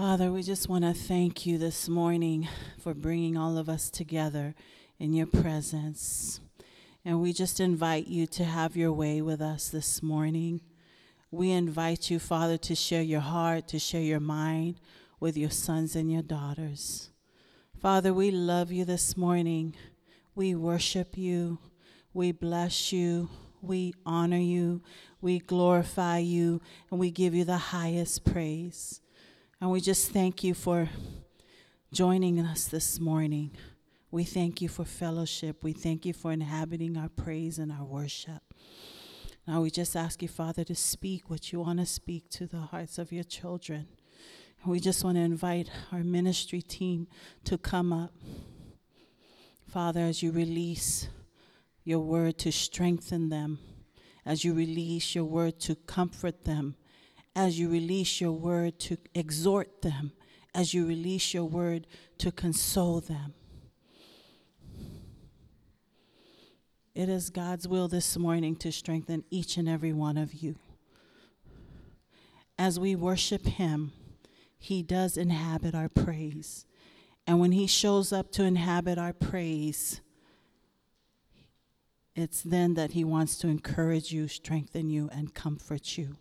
Father, we just want to thank you this morning for bringing all of us together in your presence. And we just invite you to have your way with us this morning. We invite you, Father, to share your heart, to share your mind with your sons and your daughters. Father, we love you this morning. We worship you. We bless you. We honor you. We glorify you. And we give you the highest praise. And we just thank you for joining us this morning. We thank you for fellowship. We thank you for inhabiting our praise and our worship. Now we just ask you, Father, to speak what you want to speak to the hearts of your children. And we just want to invite our ministry team to come up. Father, as you release your word to strengthen them, as you release your word to comfort them, as you release your word to exhort them, as you release your word to console them. It is God's will this morning to strengthen each and every one of you. As we worship Him, He does inhabit our praise. And when He shows up to inhabit our praise, it's then that He wants to encourage you, strengthen you, and comfort you.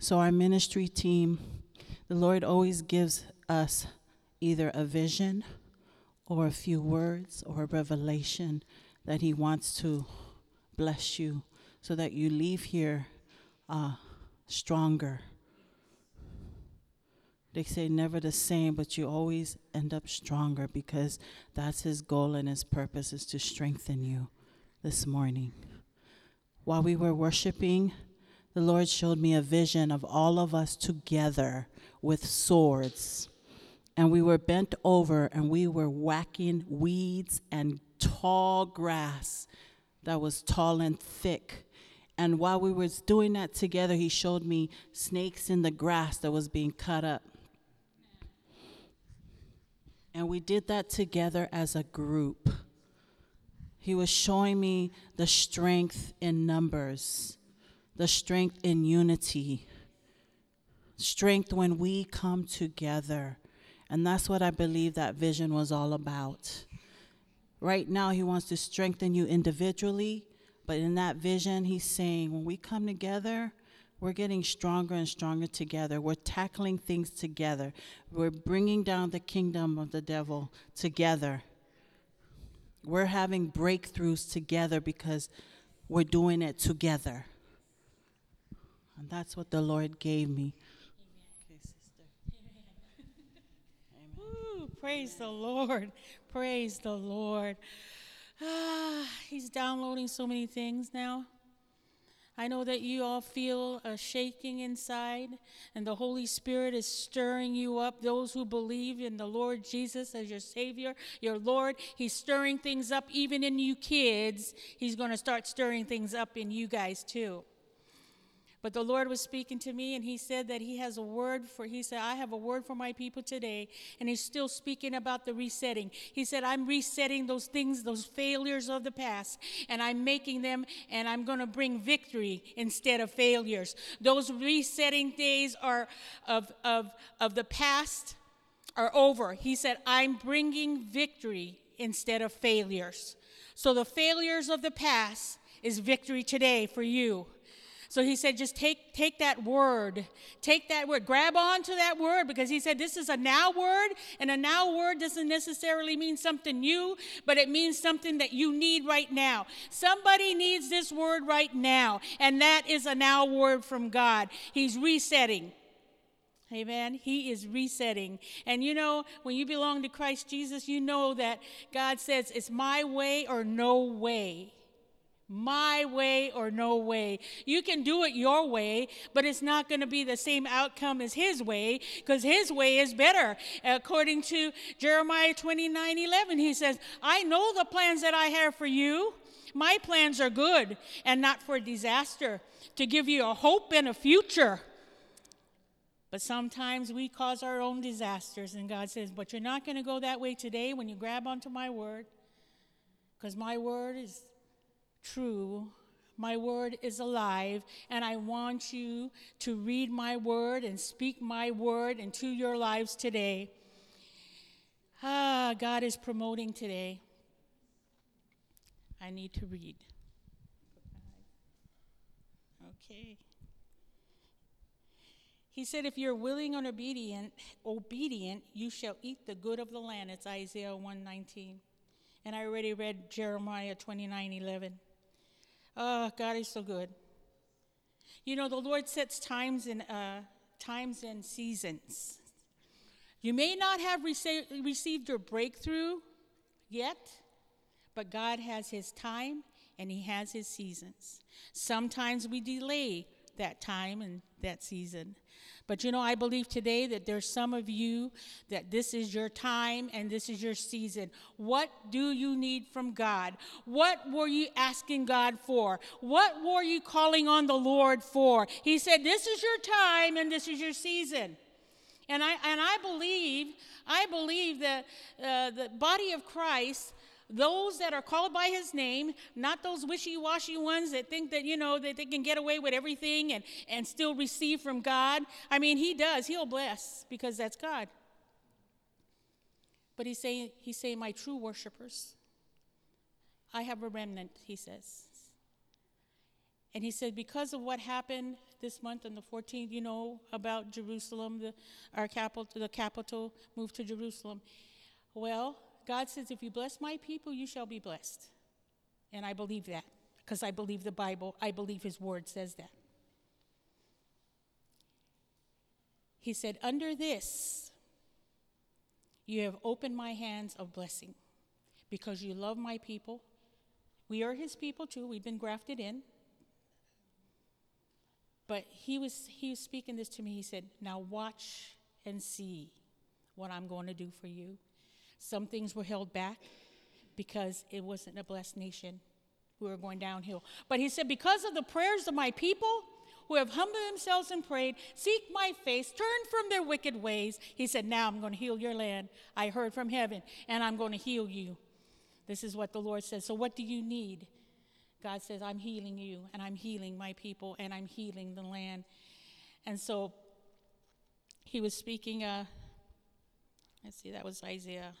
So, our ministry team, the Lord always gives us either a vision or a few words or a revelation that He wants to bless you so that you leave here uh, stronger. They say never the same, but you always end up stronger because that's His goal and His purpose is to strengthen you this morning. While we were worshiping, the Lord showed me a vision of all of us together with swords. And we were bent over and we were whacking weeds and tall grass that was tall and thick. And while we were doing that together, he showed me snakes in the grass that was being cut up. And we did that together as a group. He was showing me the strength in numbers the strength in unity, strength when we come together. And that's what I believe that vision was all about. Right now, He wants to strengthen you individually, but in that vision, He's saying, when we come together, we're getting stronger and stronger together. We're tackling things together. We're bringing down the kingdom of the devil together. We're having breakthroughs together because we're doing it together. And that's what the Lord gave me. Okay, sister. Ooh, praise the Lord. Praise the Lord. Ah, he's downloading so many things now. I know that you all feel a shaking inside, and the Holy Spirit is stirring you up. Those who believe in the Lord Jesus as your Savior, your Lord, He's stirring things up even in you kids. He's going to start stirring things up in you guys too. But the Lord was speaking to me, and He said that He has a word for, He said, I have a word for my people today. And He's still speaking about the resetting. He said, I'm resetting those things, those failures of the past, and I'm making them, and I'm going to bring victory instead of failures. Those resetting days are of, of, of the past are over. He said, I'm bringing victory instead of failures. So the failures of the past is victory today for you. So he said, just take, take that word. Take that word. Grab on to that word because he said this is a now word, and a now word doesn't necessarily mean something new, but it means something that you need right now. Somebody needs this word right now, and that is a now word from God. He's resetting. Amen. He is resetting. And you know, when you belong to Christ Jesus, you know that God says it's my way or no way. My way or no way. You can do it your way, but it's not going to be the same outcome as his way because his way is better. According to Jeremiah 29 11, he says, I know the plans that I have for you. My plans are good and not for disaster, to give you a hope and a future. But sometimes we cause our own disasters, and God says, But you're not going to go that way today when you grab onto my word, because my word is true. My word is alive, and I want you to read my word and speak my word into your lives today. Ah, God is promoting today. I need to read. Okay. He said, If you're willing and obedient, obedient, you shall eat the good of the land. It's Isaiah 119. And I already read Jeremiah 29 11. Oh, God is so good. You know, the Lord sets times and uh, times and seasons. You may not have rece- received your breakthrough yet, but God has His time and He has His seasons. Sometimes we delay that time and that season. But you know, I believe today that there's some of you that this is your time and this is your season. What do you need from God? What were you asking God for? What were you calling on the Lord for? He said, This is your time and this is your season. And I, and I believe, I believe that uh, the body of Christ those that are called by his name, not those wishy-washy ones that think that, you know, that they can get away with everything and, and still receive from God. I mean, he does. He'll bless because that's God. But he's saying, he's saying, my true worshipers, I have a remnant, he says. And he said, because of what happened this month on the 14th, you know, about Jerusalem, the, our capital, the capital moved to Jerusalem. Well, God says, if you bless my people, you shall be blessed. And I believe that because I believe the Bible, I believe his word says that. He said, Under this, you have opened my hands of blessing because you love my people. We are his people too, we've been grafted in. But he was, he was speaking this to me. He said, Now watch and see what I'm going to do for you. Some things were held back because it wasn't a blessed nation. We were going downhill. But he said, Because of the prayers of my people who have humbled themselves and prayed, seek my face, turn from their wicked ways, he said, Now I'm going to heal your land. I heard from heaven, and I'm going to heal you. This is what the Lord says. So, what do you need? God says, I'm healing you, and I'm healing my people, and I'm healing the land. And so he was speaking, uh, let's see, that was Isaiah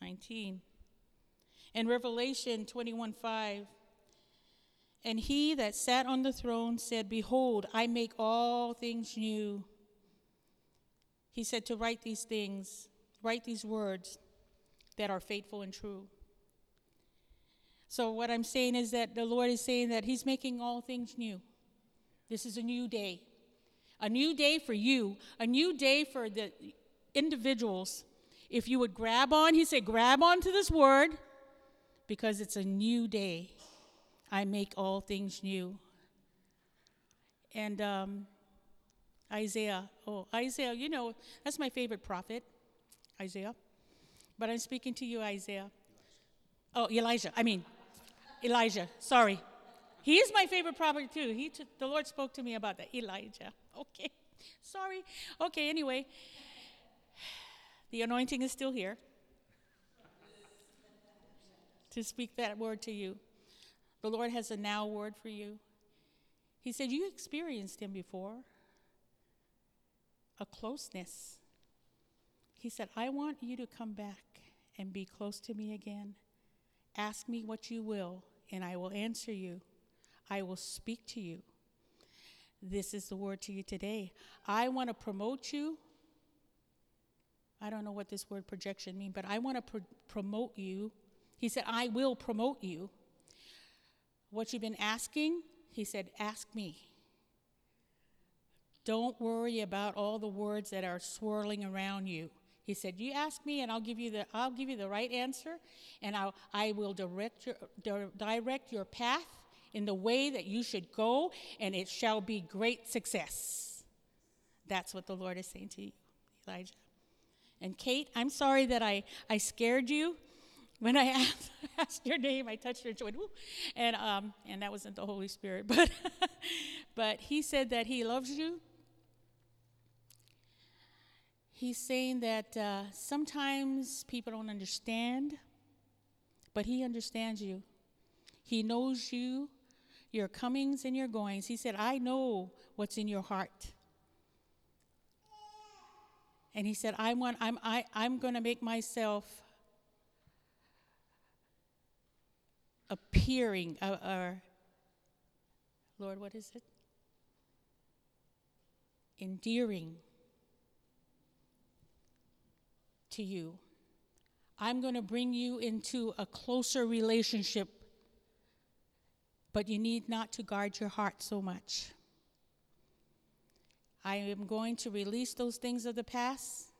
19. In Revelation 21 5, and he that sat on the throne said, Behold, I make all things new. He said to write these things, write these words that are faithful and true. So, what I'm saying is that the Lord is saying that He's making all things new. This is a new day. A new day for you, a new day for the individuals if you would grab on, he said, grab on to this word because it's a new day. I make all things new. And um, Isaiah, oh, Isaiah, you know, that's my favorite prophet, Isaiah. But I'm speaking to you, Isaiah. Oh, Elijah, I mean, Elijah, sorry. He is my favorite prophet too. He t- the Lord spoke to me about that. Elijah. Okay. Sorry. Okay, anyway. The anointing is still here to speak that word to you. The Lord has a now word for you. He said, You experienced him before, a closeness. He said, I want you to come back and be close to me again. Ask me what you will, and I will answer you. I will speak to you. This is the word to you today. I want to promote you I don't know what this word projection means, but I want to pr- promote you. He said, I will promote you. What you've been asking, he said, ask me. Don't worry about all the words that are swirling around you. He said, "You ask me, and I'll give you the I'll give you the right answer, and I'll, I will direct your direct your path in the way that you should go, and it shall be great success." That's what the Lord is saying to you, Elijah. And Kate, I'm sorry that I, I scared you. When I asked, asked your name, I touched your joint, and um, and that wasn't the Holy Spirit, but but he said that he loves you. He's saying that uh, sometimes people don't understand, but he understands you. He knows you. your comings and your goings. He said, I know what's in your heart. And he said, I want, I'm, I, I'm going to make myself appearing, uh, uh, Lord, what is it? Endearing to you. I'm going to bring you into a closer relationship, but you need not to guard your heart so much. I am going to release those things of the past.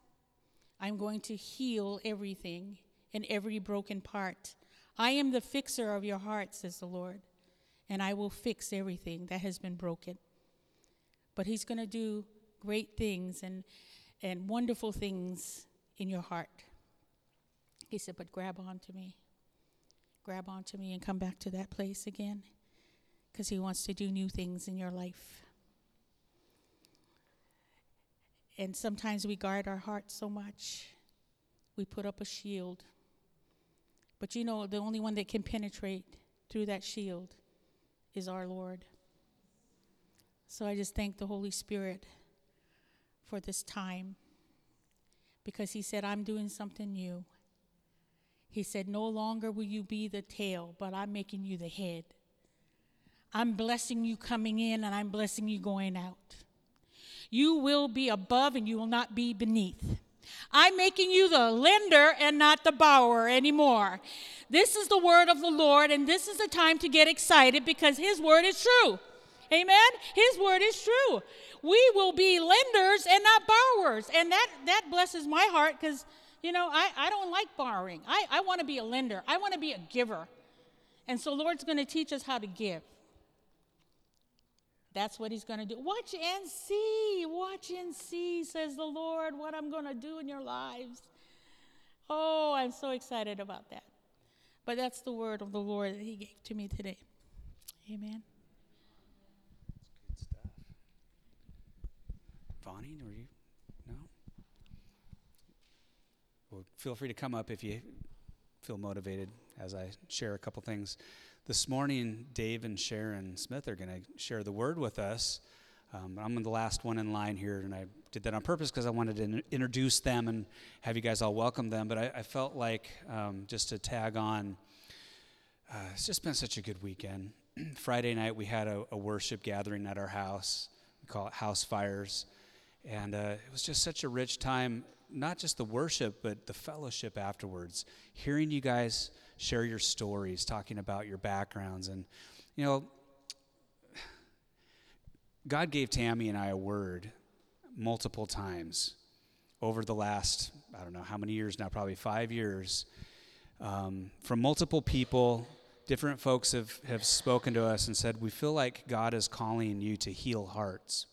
I'm going to heal everything and every broken part. I am the fixer of your heart, says the Lord, and I will fix everything that has been broken. But He's going to do great things and, and wonderful things in your heart. He said, But grab onto me. Grab onto me and come back to that place again because He wants to do new things in your life. And sometimes we guard our hearts so much, we put up a shield. But you know, the only one that can penetrate through that shield is our Lord. So I just thank the Holy Spirit for this time because He said, I'm doing something new. He said, No longer will you be the tail, but I'm making you the head. I'm blessing you coming in and I'm blessing you going out. You will be above and you will not be beneath. I'm making you the lender and not the borrower anymore. This is the word of the Lord, and this is the time to get excited because His word is true. Amen? His word is true. We will be lenders and not borrowers. And that, that blesses my heart because, you know, I, I don't like borrowing. I, I want to be a lender, I want to be a giver. And so, the Lord's going to teach us how to give. That's what he's going to do. Watch and see. Watch and see, says the Lord, what I'm going to do in your lives. Oh, I'm so excited about that. But that's the word of the Lord that he gave to me today. Amen. Good stuff. Bonnie, were you? No? Well, feel free to come up if you feel motivated as I share a couple things. This morning, Dave and Sharon Smith are going to share the word with us. Um, I'm the last one in line here, and I did that on purpose because I wanted to in- introduce them and have you guys all welcome them. But I, I felt like um, just to tag on, uh, it's just been such a good weekend. Friday night, we had a, a, worship gathering at our house. We call it House Fires. And uh, it was just such a rich time, not just the worship, but the fellowship afterwards. Hearing you guys share your stories, talking about your backgrounds. And, you know, God gave Tammy and I a word multiple times over the last, I don't know how many years now, probably five years, um, from multiple people. Different folks have, have spoken to us and said, We feel like God is calling you to heal hearts.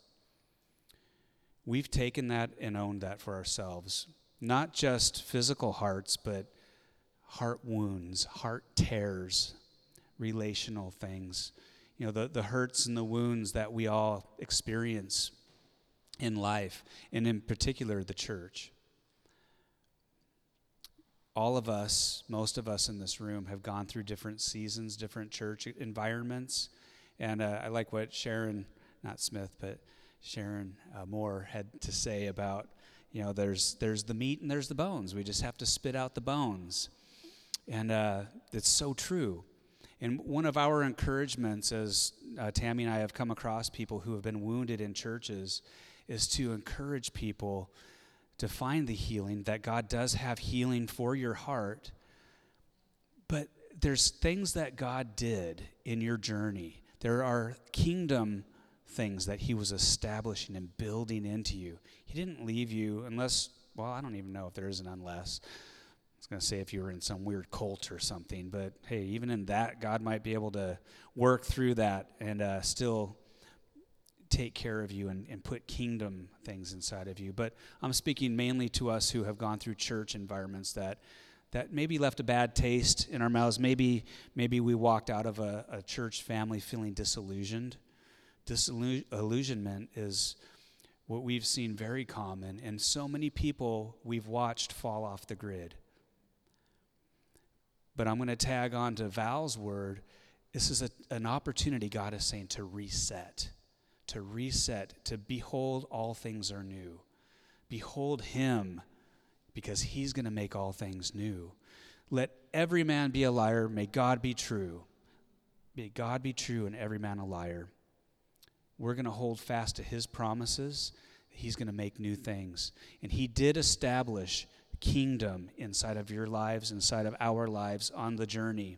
We've taken that and owned that for ourselves. Not just physical hearts, but heart wounds, heart tears, relational things. You know, the, the hurts and the wounds that we all experience in life, and in particular, the church. All of us, most of us in this room, have gone through different seasons, different church environments. And uh, I like what Sharon, not Smith, but Sharon uh, Moore had to say about, you know, there's, there's the meat and there's the bones. We just have to spit out the bones. And uh, it's so true. And one of our encouragements, as uh, Tammy and I have come across people who have been wounded in churches, is to encourage people to find the healing, that God does have healing for your heart. But there's things that God did in your journey. There are kingdom things that He was establishing and building into you. He didn't leave you unless, well, I don't even know if there is an unless I was going to say if you were in some weird cult or something, but hey, even in that, God might be able to work through that and uh, still take care of you and, and put kingdom things inside of you. But I'm speaking mainly to us who have gone through church environments that that maybe left a bad taste in our mouths. Maybe maybe we walked out of a, a church family feeling disillusioned. Disillusionment is what we've seen very common, and so many people we've watched fall off the grid but I'm going to tag on to Val's word This is a, an opportunity God is saying to reset, to reset, to behold all things are new. Behold Him, because He's going to make all things new. Let every man be a liar, may God be true. May God be true and every man a liar. We're going to hold fast to His promises. He's going to make new things. And He did establish kingdom inside of your lives, inside of our lives on the journey.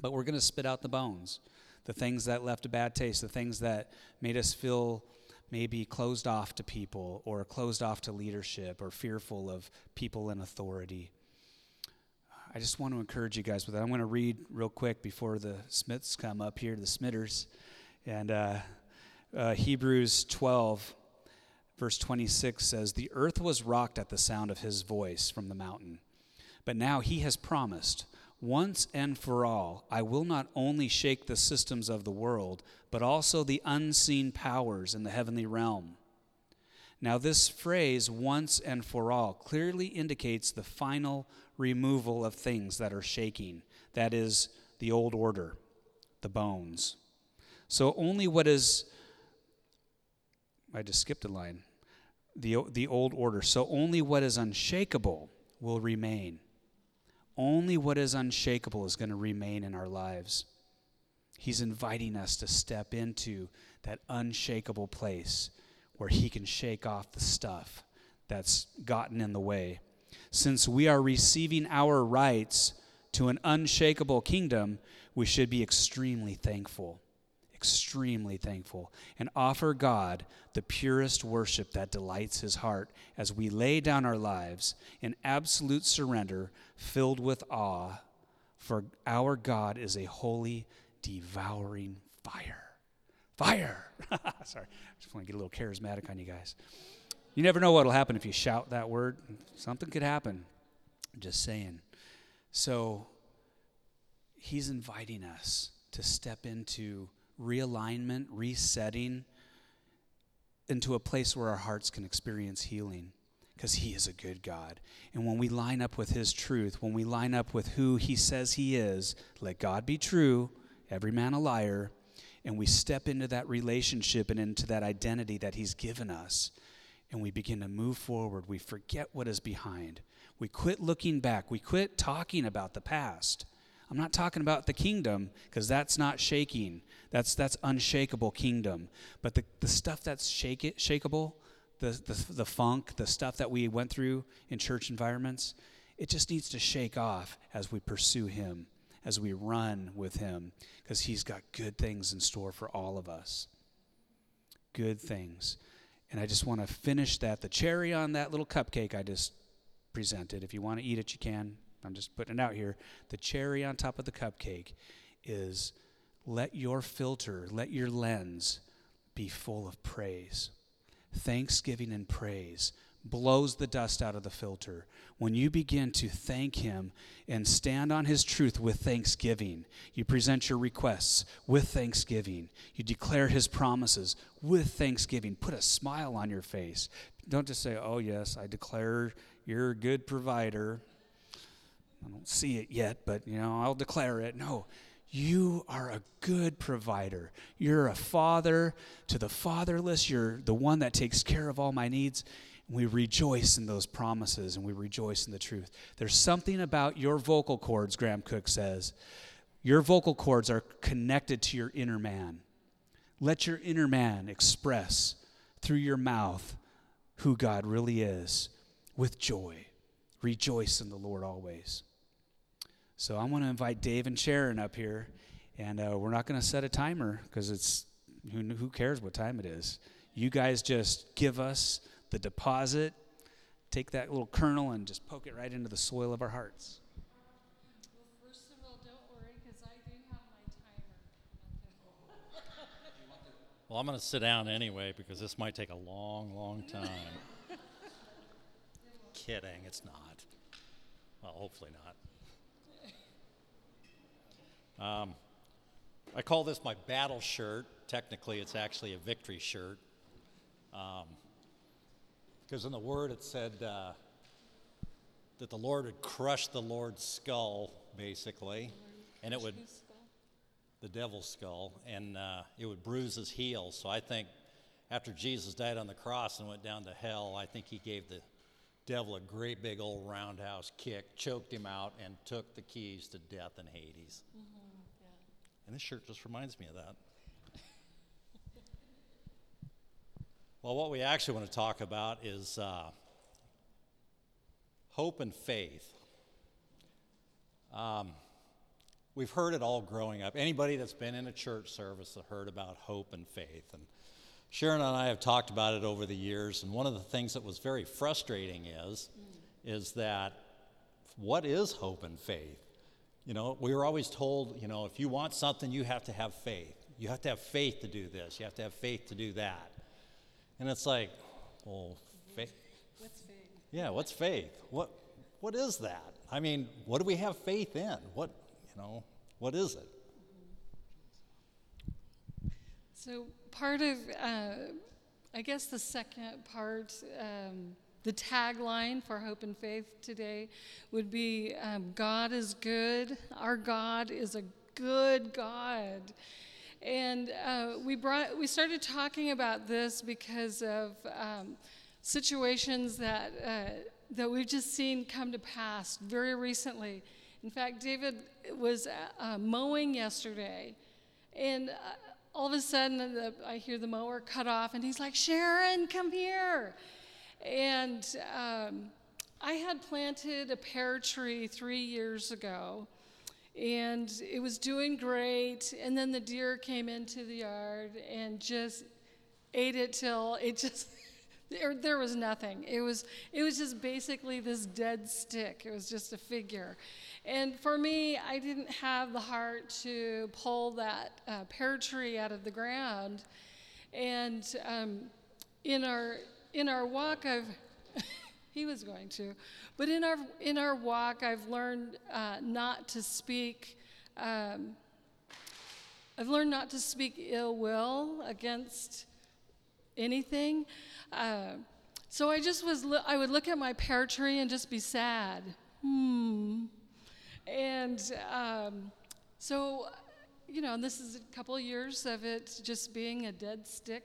But we're going to spit out the bones, the things that left a bad taste, the things that made us feel maybe closed off to people or closed off to leadership or fearful of people in authority. I just want to encourage you guys with that. I'm going to read real quick before the Smiths come up here, the Smitters. And uh, uh, Hebrews 12, verse 26 says, The earth was rocked at the sound of his voice from the mountain. But now he has promised, once and for all, I will not only shake the systems of the world, but also the unseen powers in the heavenly realm. Now, this phrase, once and for all, clearly indicates the final removal of things that are shaking. That is, the old order, the bones. So, only what is, I just skipped a line, the, the old order. So, only what is unshakable will remain. Only what is unshakable is going to remain in our lives. He's inviting us to step into that unshakable place where He can shake off the stuff that's gotten in the way. Since we are receiving our rights to an unshakable kingdom, we should be extremely thankful. Extremely thankful. And offer God the purest worship that delights His heart as we lay down our lives in absolute surrender, filled with awe. For our God is a holy, devouring fire. Fire! Sorry, I just want to get a little charismatic on you guys. You never know what will happen if you shout that word. Something could happen. Just saying. So, he's inviting us to step into realignment, resetting, into a place where our hearts can experience healing because he is a good God. And when we line up with his truth, when we line up with who he says he is, let God be true, every man a liar, and we step into that relationship and into that identity that he's given us, and we begin to move forward, we forget what is behind. We quit looking back. We quit talking about the past. I'm not talking about the kingdom because that's not shaking. That's that's unshakable kingdom. But the, the stuff that's shake it, shakeable, the, the the funk, the stuff that we went through in church environments, it just needs to shake off as we pursue him as we run with Him because He's got good things in store for all of us. Good things. And I just want to finish that. The cherry on that little cupcake I just presented, if you want to eat it, you can. I'm just putting it out here. The cherry on top of the cupcake is let your filter, let your lens be full of praise. Thanksgiving and praise blows the dust out of the filter. When you begin to thank Him and stand on His truth with thanksgiving, you present your requests with thanksgiving. You declare His promises with thanksgiving. Put a smile on your face. Don't just say, Oh, yes, I declare you're a good provider. I don't see it yet, but you know, I'll declare it. No. You are a good provider. You're a father to the fatherless. You're the one that takes care of all my needs we rejoice in those promises and we rejoice in the truth. There's something about your vocal cords, Graham Cooke says. Your vocal cords are connected to your inner man. Let your inner man express through your mouth who God really is with joy. Rejoice in the Lord always. So I'm going to invite Dave and Sharon up here, and uh, we're not going to set a timer because it's who, who cares what time it is. You guys just give us the deposit, take that little kernel and just poke it right into the soil of our hearts. Well, first of all, don't worry because I do have my timer. Well, I'm going to sit down anyway because this might take a long, long time. Kidding, it's not. Well, hopefully not. Um, I call this my battle shirt. Technically, it's actually a victory shirt. Um, because in the Word it said uh, that the Lord would crush the Lord's skull, basically, and it would the devil's skull, and uh, it would bruise his heel. So I think after Jesus died on the cross and went down to hell, I think he gave the devil a great big old roundhouse kick, choked him out, and took the keys to death and Hades. And this shirt just reminds me of that. well, what we actually want to talk about is uh, hope and faith. Um, we've heard it all growing up. Anybody that's been in a church service has heard about hope and faith. And Sharon and I have talked about it over the years. And one of the things that was very frustrating is, is that what is hope and faith? You know, we were always told, you know, if you want something, you have to have faith. You have to have faith to do this. You have to have faith to do that. And it's like, well, faith. What's faith? Yeah, what's faith? What what is that? I mean, what do we have faith in? What you know, what is it? So part of, uh, I guess the second part, um, the tagline for Hope and Faith today would be um, God is good. Our God is a good God. And uh, we brought, we started talking about this because of um, situations that uh, that we've just seen come to pass very recently. In fact, David was uh, mowing yesterday, and uh, all of a sudden the, I hear the mower cut off, and he's like, "Sharon, come here!" And um, I had planted a pear tree three years ago, and it was doing great. And then the deer came into the yard and just ate it till it just there, there was nothing. It was it was just basically this dead stick. It was just a figure. And for me, I didn't have the heart to pull that uh, pear tree out of the ground. And um, in our in our walk, I've he was going to, but in our in our walk, I've learned uh, not to speak. Um, I've learned not to speak ill will against anything. Uh, so I just was, I would look at my pear tree and just be sad. Hmm. And um, so, you know, and this is a couple years of it just being a dead stick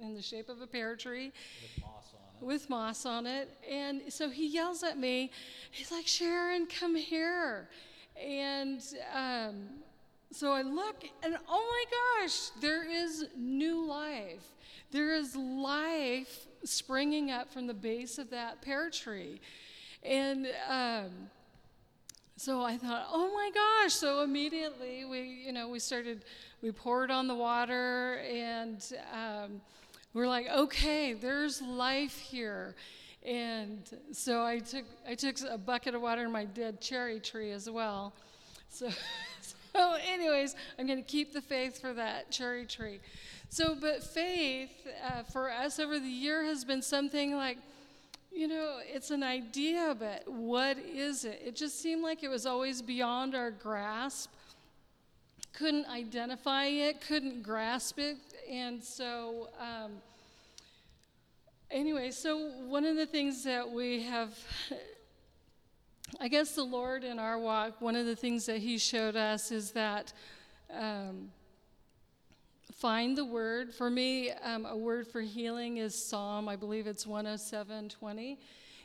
in the shape of a pear tree With moss on it. with moss on it. And so he yells at me. He's like, Sharon, come here. And um, so I look, and oh my gosh, there is new life. There is life springing up from the base of that pear tree. And um, so I thought, oh my gosh. So immediately we, you know, we started, we poured on the water and um, we're like, okay, there's life here. And so I took, I took a bucket of water in my dead cherry tree as well. So, so anyways, I'm going to keep the faith for that cherry tree. So, but faith uh, for us over the year has been something like, you know, it's an idea, but what is it? It just seemed like it was always beyond our grasp. Couldn't identify it, couldn't grasp it. And so, um, anyway, so one of the things that we have, I guess the Lord in our walk, one of the things that He showed us is that. Um, find the word. For me, um, a word for healing is Psalm, I believe it's 107 20.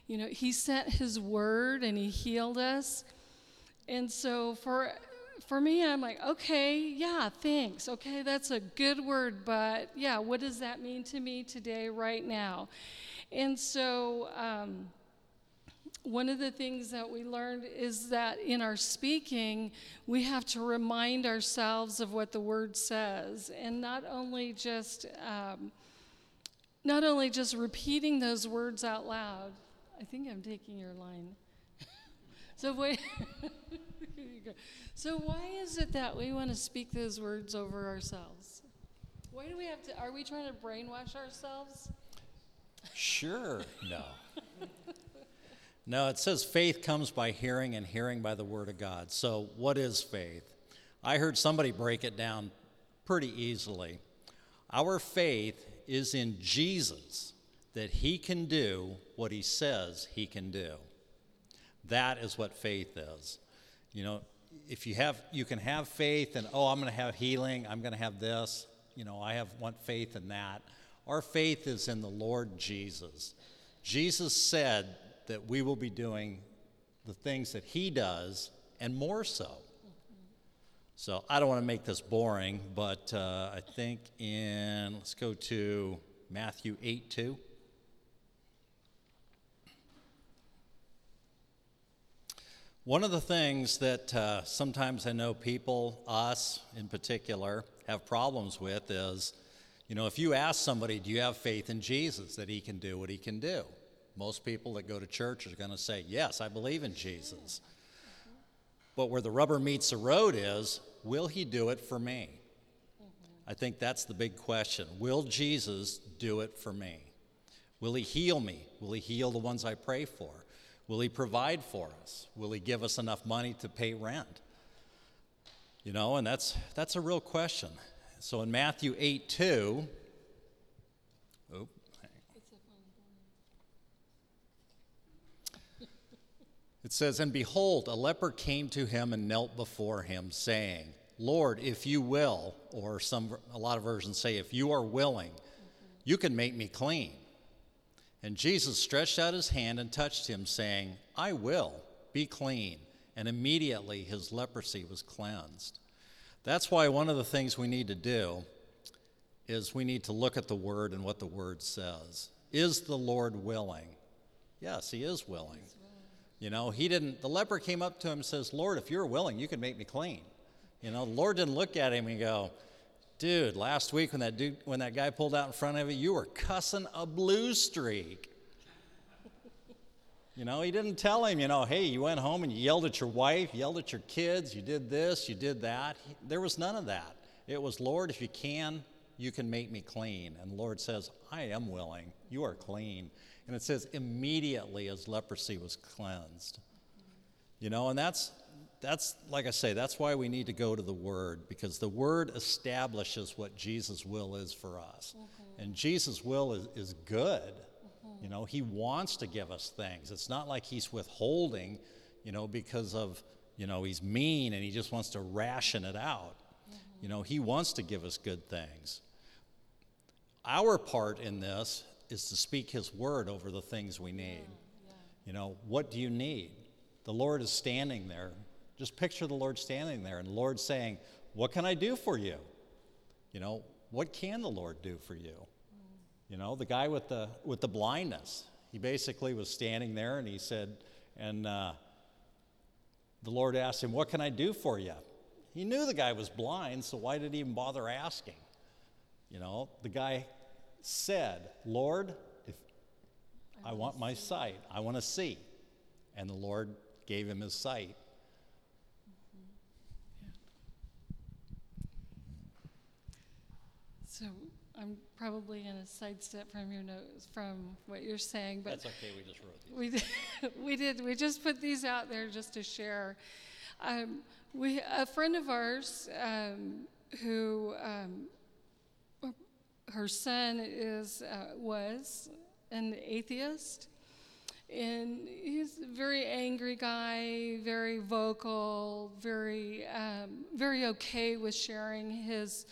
You know, He sent His word and He healed us. And so for for me, I'm like, okay, yeah, thanks. Okay, that's a good word, but yeah, what does that mean to me today, right now? And so, um, one of the things that we learned is that in our speaking, we have to remind ourselves of what the word says, and not only just um, not only just repeating those words out loud. I think I'm taking your line. So wait. so why is it that we want to speak those words over ourselves? Why do we have to? Are we trying to brainwash ourselves? Sure, no. no, it says faith comes by hearing and hearing by the word of God. So, what is faith? I heard somebody break it down pretty easily. Our faith is in Jesus, that he can do what he says he can do. That is what faith is. You know, if you have, you can have faith and, oh, I'm going to have healing, I'm going to have this, you know, I have want faith in that. Our faith is in the Lord Jesus. Jesus said that we will be doing the things that he does and more so. So I don't want to make this boring, but uh, I think in, let's go to Matthew 8 2. One of the things that uh, sometimes I know people, us in particular, have problems with is, you know, if you ask somebody, do you have faith in Jesus that he can do what he can do? Most people that go to church are going to say, yes, I believe in Jesus. But where the rubber meets the road is, will he do it for me? I think that's the big question. Will Jesus do it for me? Will he heal me? Will he heal the ones I pray for? Will he provide for us? Will he give us enough money to pay rent? You know, and that's that's a real question. So in Matthew 8 2, oop, It says, And behold, a leper came to him and knelt before him, saying, Lord, if you will, or some a lot of versions say, if you are willing, you can make me clean. And Jesus stretched out his hand and touched him, saying, I will, be clean. And immediately his leprosy was cleansed. That's why one of the things we need to do is we need to look at the word and what the word says. Is the Lord willing? Yes, he is willing. You know, he didn't, the leper came up to him and says, Lord, if you're willing, you can make me clean. You know, the Lord didn't look at him and go, dude, last week when that dude, when that guy pulled out in front of you, you were cussing a blue streak. You know, he didn't tell him, you know, hey, you went home and you yelled at your wife, yelled at your kids, you did this, you did that. He, there was none of that. It was, Lord, if you can, you can make me clean. And Lord says, I am willing. You are clean. And it says, immediately his leprosy was cleansed. You know, and that's, that's, like I say, that's why we need to go to the Word, because the Word establishes what Jesus' will is for us. Mm-hmm. And Jesus' will is, is good. Mm-hmm. You know, He wants to give us things. It's not like He's withholding, you know, because of, you know, He's mean and He just wants to ration it out. Mm-hmm. You know, He wants to give us good things. Our part in this is to speak His word over the things we need. You know, what do you need? The Lord is standing there. Just picture the Lord standing there and the Lord saying, What can I do for you? You know, what can the Lord do for you? You know, the guy with the with the blindness, he basically was standing there and he said, and uh, the Lord asked him, What can I do for you? He knew the guy was blind, so why did he even bother asking? You know, the guy said, Lord, if I want my sight, I want to see. And the Lord gave him his sight. So I'm probably going to sidestep from your notes, from what you're saying, but That's okay, we just wrote these. we did, we did. We just put these out there just to share. Um, we a friend of ours um, who um, her son is uh, was an atheist, and he's a very angry guy, very vocal, very um, very okay with sharing his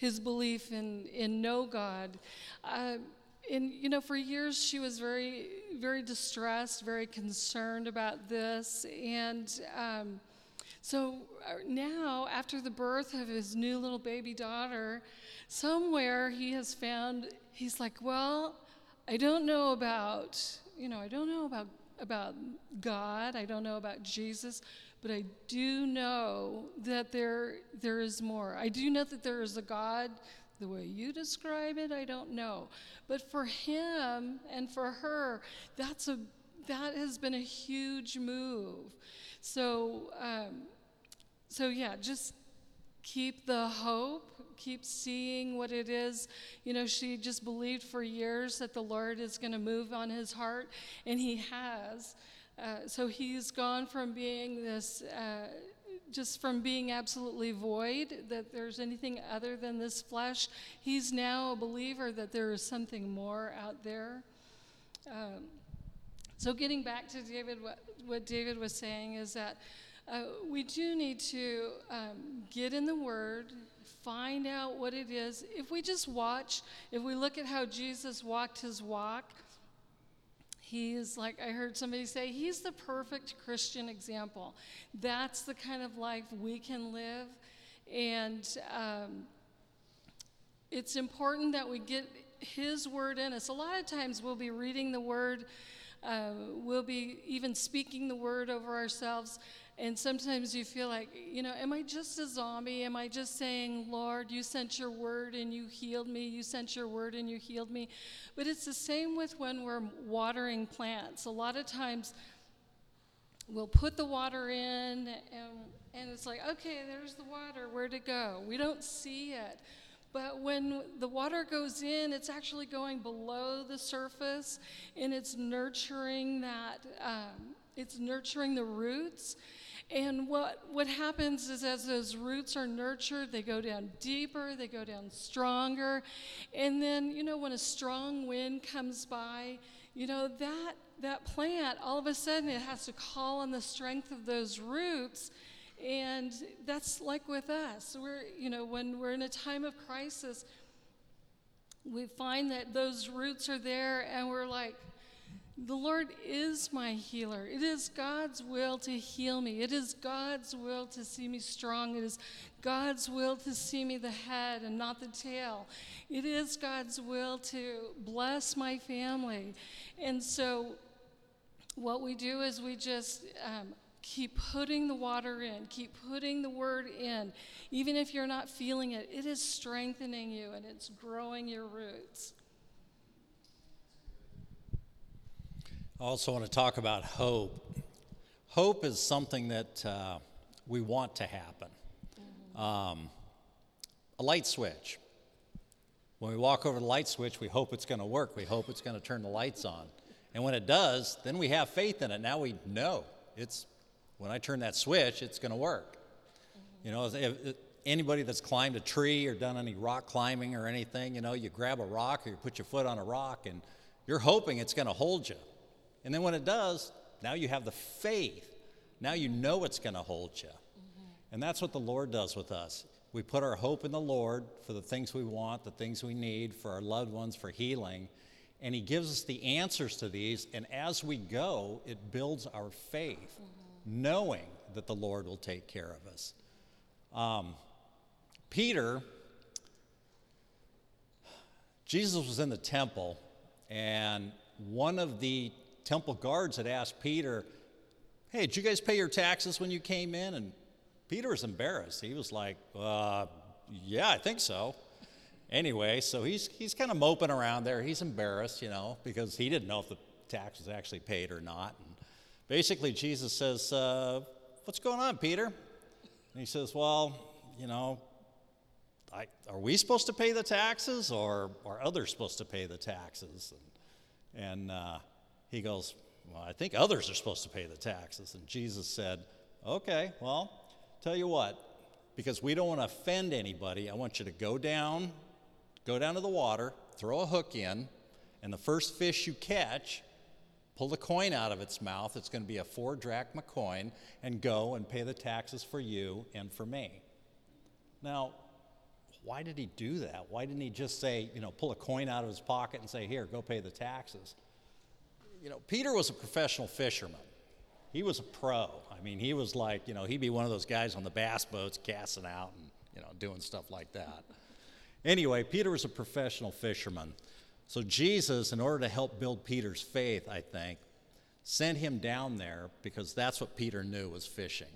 his belief in in no God. Uh, and you know, for years she was very very distressed, very concerned about this, and. Um, so uh, now, after the birth of his new little baby daughter, somewhere he has found, he's like, well, I don't know about, you know, I don't know about, about God, I don't know about Jesus, but I do know that there, there is more. I do know that there is a God. The way you describe it, I don't know. But for him and for her, that's a, that has been a huge move. So, um, so yeah, just keep the hope, keep seeing what it is. You know, she just believed for years that the Lord is going to move on his heart, and he has. Uh, so he's gone from being this, uh, just from being absolutely void, that there's anything other than this flesh. He's now a believer that there is something more out there. Um, so, getting back to David, what, what David was saying is that uh, we do need to um, get in the Word, find out what it is. If we just watch, if we look at how Jesus walked his walk, he is like I heard somebody say, he's the perfect Christian example. That's the kind of life we can live. And um, it's important that we get his word in us. A lot of times we'll be reading the word, uh, we'll be even speaking the word over ourselves. And sometimes you feel like, you know, am I just a zombie? Am I just saying, Lord, you sent your word and you healed me? You sent your word and you healed me? But it's the same with when we're watering plants. A lot of times we'll put the water in and, and it's like, okay, there's the water. Where'd it go? We don't see it. But when the water goes in, it's actually going below the surface and it's nurturing that, um, it's nurturing the roots. And what, what happens is as those roots are nurtured, they go down deeper, they go down stronger. And then, you know, when a strong wind comes by, you know, that, that plant, all of a sudden, it has to call on the strength of those roots and that's like with us. We're, you know, when we're in a time of crisis, we find that those roots are there and we're like, the Lord is my healer. It is God's will to heal me. It is God's will to see me strong. It is God's will to see me the head and not the tail. It is God's will to bless my family. And so, what we do is we just um, Keep putting the water in, keep putting the word in. Even if you're not feeling it, it is strengthening you and it's growing your roots. I also want to talk about hope. Hope is something that uh, we want to happen. Um, a light switch. When we walk over the light switch, we hope it's going to work. We hope it's going to turn the lights on. And when it does, then we have faith in it. Now we know it's when I turn that switch, it's going to work. Mm-hmm. You know, if, if anybody that's climbed a tree or done any rock climbing or anything, you know, you grab a rock or you put your foot on a rock and you're hoping it's going to hold you. And then when it does, now you have the faith. Now you know it's going to hold you. Mm-hmm. And that's what the Lord does with us. We put our hope in the Lord for the things we want, the things we need, for our loved ones, for healing. And He gives us the answers to these. And as we go, it builds our faith. Mm-hmm knowing that the Lord will take care of us. Um, Peter, Jesus was in the temple, and one of the temple guards had asked Peter, Hey, did you guys pay your taxes when you came in? And Peter was embarrassed. He was like, uh, Yeah, I think so. Anyway, so he's, he's kind of moping around there. He's embarrassed, you know, because he didn't know if the tax was actually paid or not. And basically, Jesus says, uh, What's going on, Peter? And he says, Well, you know, I, are we supposed to pay the taxes or are others supposed to pay the taxes? And, and uh, he goes, Well, I think others are supposed to pay the taxes. And Jesus said, Okay, well, tell you what, because we don't want to offend anybody, I want you to go down, go down to the water, throw a hook in, and the first fish you catch, pull the coin out of its mouth. It's going to be a four drachma coin, and go and pay the taxes for you and for me. Now, why did he do that? Why didn't he just say, you know, pull a coin out of his pocket and say, here, go pay the taxes? You know, Peter was a professional fisherman. He was a pro. I mean, he was like, you know, he'd be one of those guys on the bass boats casting out and, you know, doing stuff like that. Anyway, Peter was a professional fisherman. So, Jesus, in order to help build Peter's faith, I think, sent him down there because that's what Peter knew was fishing.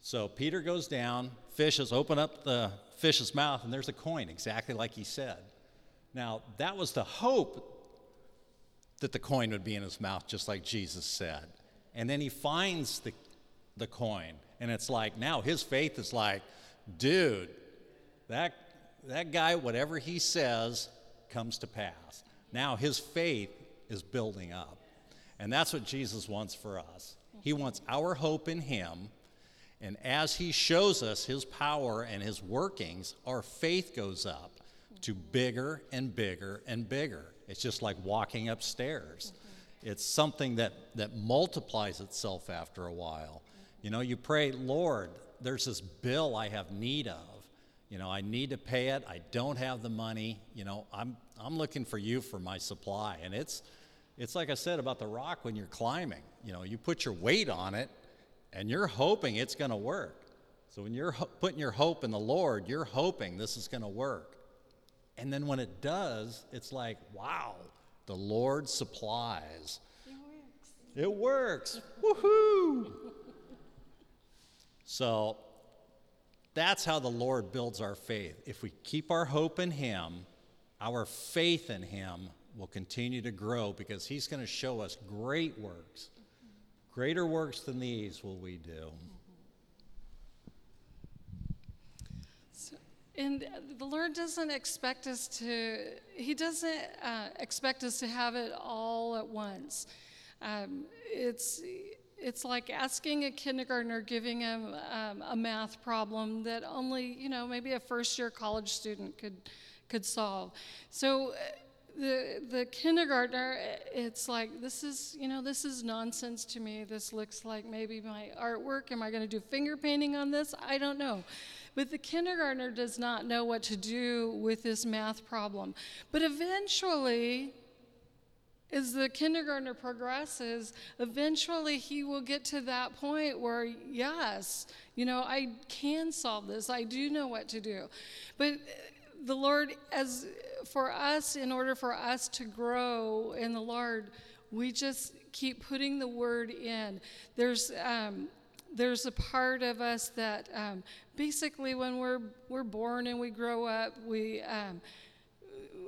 So, Peter goes down, fishes, open up the fish's mouth, and there's a coin, exactly like he said. Now, that was the hope that the coin would be in his mouth, just like Jesus said. And then he finds the, the coin, and it's like now his faith is like, dude, that, that guy, whatever he says, comes to pass. Now his faith is building up. And that's what Jesus wants for us. He wants our hope in him. And as he shows us his power and his workings, our faith goes up to bigger and bigger and bigger. It's just like walking upstairs. It's something that, that multiplies itself after a while. You know, you pray, Lord, there's this bill I have need of. You know, I need to pay it. I don't have the money. You know, I'm I'm looking for you for my supply. And it's it's like I said about the rock when you're climbing. You know, you put your weight on it and you're hoping it's going to work. So when you're ho- putting your hope in the Lord, you're hoping this is going to work. And then when it does, it's like, wow, the Lord supplies. It works. It works. Woohoo! So that's how the Lord builds our faith. If we keep our hope in Him, our faith in Him will continue to grow because He's going to show us great works. Greater works than these will we do. And the Lord doesn't expect us to, He doesn't uh, expect us to have it all at once. Um, it's, it's like asking a kindergartner, giving him um, a math problem that only, you know, maybe a first year college student could, could solve. So, uh, the, the kindergartner, it's like, this is, you know, this is nonsense to me. This looks like maybe my artwork. Am I going to do finger painting on this? I don't know. But the kindergartner does not know what to do with this math problem. But eventually, as the kindergartner progresses, eventually he will get to that point where, yes, you know, I can solve this. I do know what to do. But the Lord, as for us, in order for us to grow in the Lord, we just keep putting the word in. There's um, there's a part of us that um, basically when we're we're born and we grow up, we um,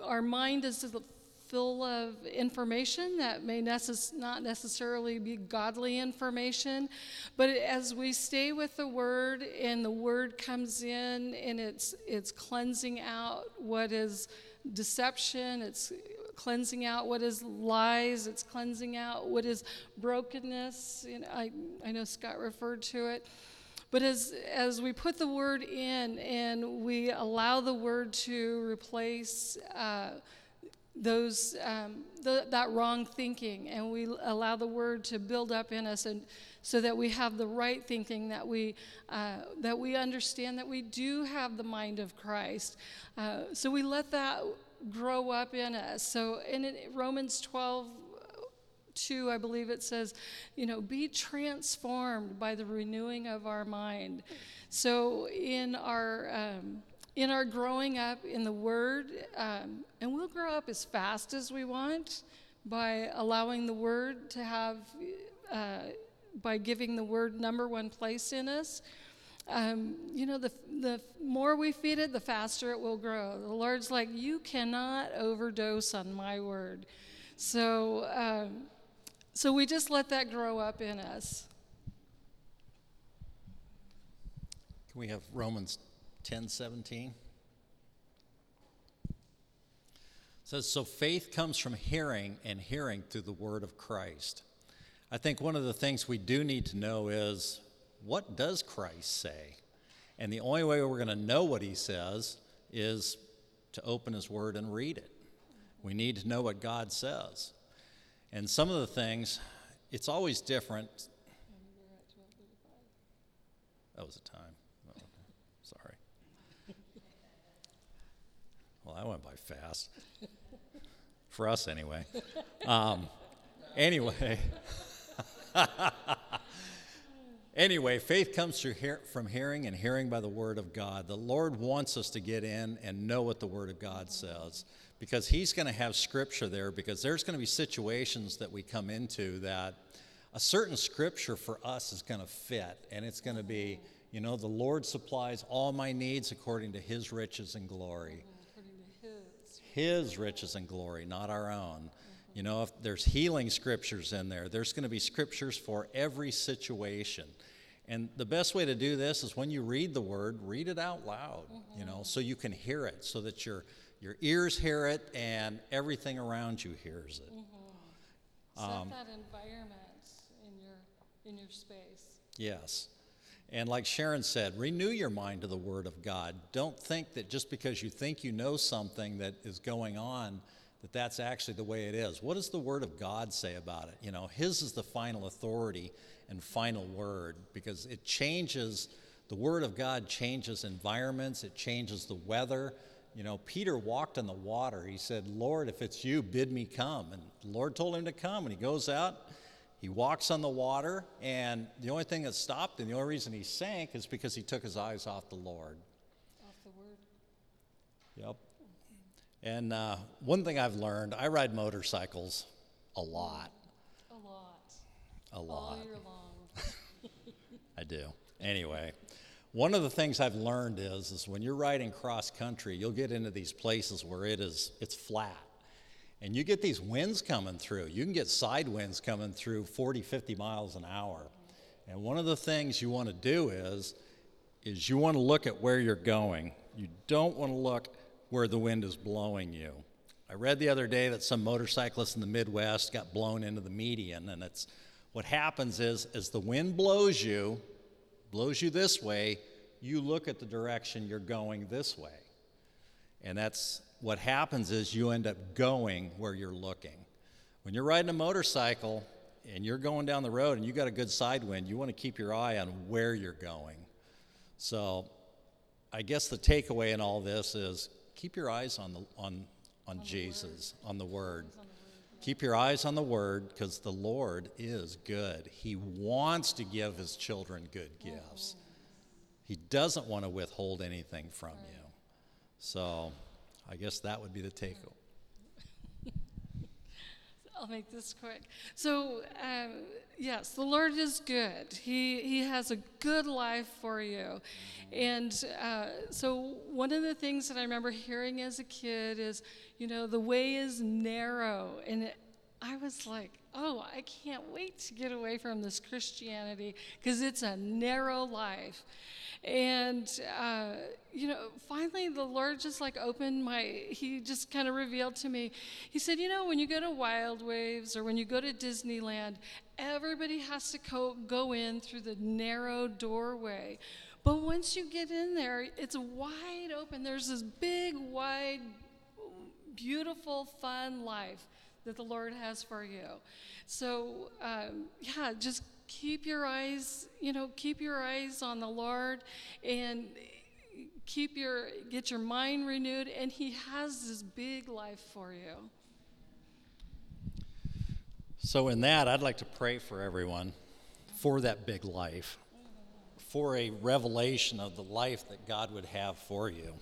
our mind is full of information that may necess- not necessarily be godly information. But as we stay with the Word and the Word comes in and it's, it's cleansing out what is deception, it's cleansing out what is lies, it's cleansing out what is brokenness. You know, I, I know Scott referred to it. But as, as we put the word in and we allow the word to replace uh, those um, the, that wrong thinking and we allow the word to build up in us and so that we have the right thinking that we uh, that we understand that we do have the mind of christ uh, so we let that grow up in us so in romans 12 2 i believe it says you know be transformed by the renewing of our mind so in our um, in our growing up in the Word, um, and we'll grow up as fast as we want by allowing the Word to have, uh, by giving the Word number one place in us. Um, you know, the, the more we feed it, the faster it will grow. The Lord's like, you cannot overdose on my Word. So, um, so we just let that grow up in us. Can we have Romans 10 17. It says, So faith comes from hearing, and hearing through the word of Christ. I think one of the things we do need to know is what does Christ say? And the only way we're going to know what he says is to open his word and read it. We need to know what God says. And some of the things, it's always different. That was a time. Sorry. Well, that went by fast. For us, anyway. Um, anyway. anyway, faith comes hear, from hearing and hearing by the Word of God. The Lord wants us to get in and know what the Word of God says because He's going to have Scripture there because there's going to be situations that we come into that a certain Scripture for us is going to fit and it's going to be, you know, the Lord supplies all my needs according to His riches and glory. His riches and glory, not our own. You know, if there's healing scriptures in there, there's going to be scriptures for every situation. And the best way to do this is when you read the word, read it out loud, mm-hmm. you know, so you can hear it, so that your your ears hear it and everything around you hears it. Mm-hmm. Set um, that environment in your in your space. Yes. And like Sharon said, renew your mind to the Word of God. Don't think that just because you think you know something that is going on, that that's actually the way it is. What does the Word of God say about it? You know, His is the final authority and final word because it changes, the Word of God changes environments, it changes the weather. You know, Peter walked on the water. He said, Lord, if it's you, bid me come. And the Lord told him to come, and he goes out. He walks on the water, and the only thing that stopped him, the only reason he sank, is because he took his eyes off the Lord. Off the word. Yep. And uh, one thing I've learned, I ride motorcycles a lot. A lot. A lot. All year long. I do. Anyway, one of the things I've learned is, is when you're riding cross country, you'll get into these places where it is it's flat. And you get these winds coming through. You can get side winds coming through 40, 50 miles an hour. And one of the things you want to do is is you want to look at where you're going. You don't want to look where the wind is blowing you. I read the other day that some motorcyclists in the Midwest got blown into the median, and it's what happens is as the wind blows you, blows you this way, you look at the direction you're going this way. And that's what happens is you end up going where you're looking. When you're riding a motorcycle and you're going down the road and you got a good side wind, you want to keep your eye on where you're going. So I guess the takeaway in all this is keep your eyes on the on on, Jesus, on the word. Keep your eyes on the word because the Lord is good. He wants to give his children good gifts. He doesn't want to withhold anything from you. So I guess that would be the takeaway. I'll make this quick. So, um, yes, the Lord is good. He, he has a good life for you. And uh, so, one of the things that I remember hearing as a kid is, you know, the way is narrow. And I was like, oh, I can't wait to get away from this Christianity because it's a narrow life. And, uh, you know, finally the Lord just like opened my, he just kind of revealed to me. He said, you know, when you go to Wild Waves or when you go to Disneyland, everybody has to co- go in through the narrow doorway. But once you get in there, it's wide open. There's this big, wide, beautiful, fun life that the Lord has for you. So, um, yeah, just keep your eyes, you know, keep your eyes on the Lord and keep your get your mind renewed and he has this big life for you. So, in that, I'd like to pray for everyone for that big life, for a revelation of the life that God would have for you.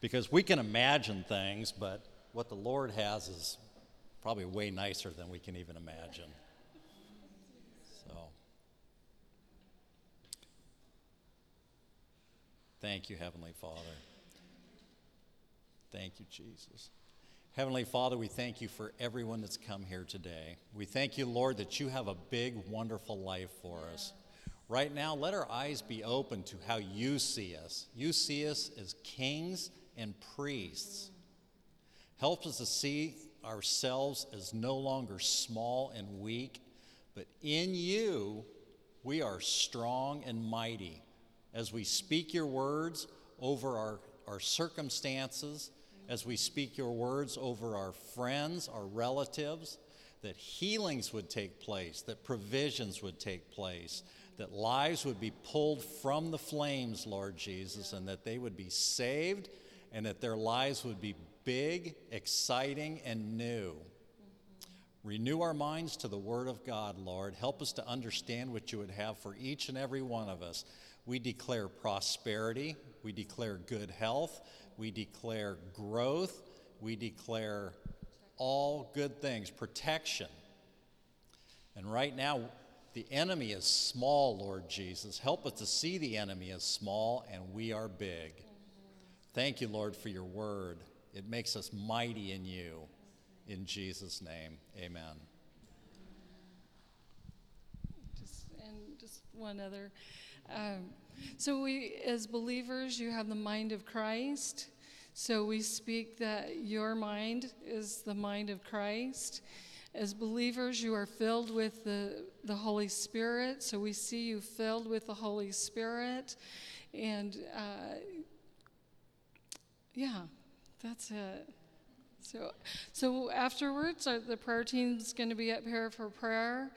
Because we can imagine things, but what the Lord has is probably way nicer than we can even imagine. So, thank you, Heavenly Father. Thank you, Jesus. Heavenly Father, we thank you for everyone that's come here today. We thank you, Lord, that you have a big, wonderful life for us. Right now, let our eyes be open to how you see us. You see us as kings and priests. Help us to see ourselves as no longer small and weak, but in you we are strong and mighty. As we speak your words over our, our circumstances, as we speak your words over our friends, our relatives, that healings would take place, that provisions would take place, that lives would be pulled from the flames, Lord Jesus, and that they would be saved and that their lives would be big, exciting, and new. Renew our minds to the Word of God, Lord. Help us to understand what you would have for each and every one of us. We declare prosperity, we declare good health, we declare growth, we declare all good things, protection. And right now, the enemy is small, Lord Jesus. Help us to see the enemy as small and we are big. Thank you, Lord, for your word. It makes us mighty in you. In Jesus' name, amen. Just, and just one other. Um, so, we, as believers, you have the mind of Christ. So, we speak that your mind is the mind of Christ. As believers, you are filled with the, the Holy Spirit. So, we see you filled with the Holy Spirit. And uh, yeah, that's it. So, so afterwards, uh, the prayer team's going to be up here for prayer,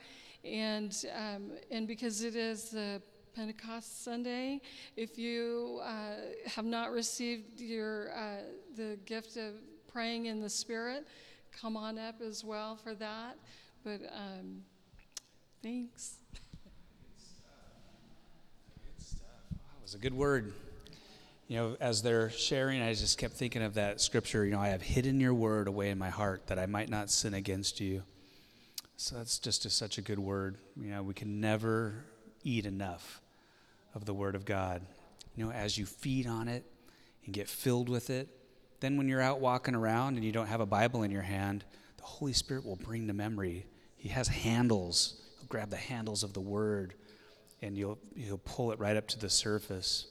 and um, and because it is the Pentecost Sunday, if you uh, have not received your uh, the gift of praying in the Spirit, come on up as well for that. But um, thanks. That was a good word. You know, as they're sharing, I just kept thinking of that scripture. You know, I have hidden your word away in my heart that I might not sin against you. So that's just a, such a good word. You know, we can never eat enough of the word of God. You know, as you feed on it and get filled with it, then when you're out walking around and you don't have a Bible in your hand, the Holy Spirit will bring to memory. He has handles. He'll grab the handles of the word and you'll, you'll pull it right up to the surface.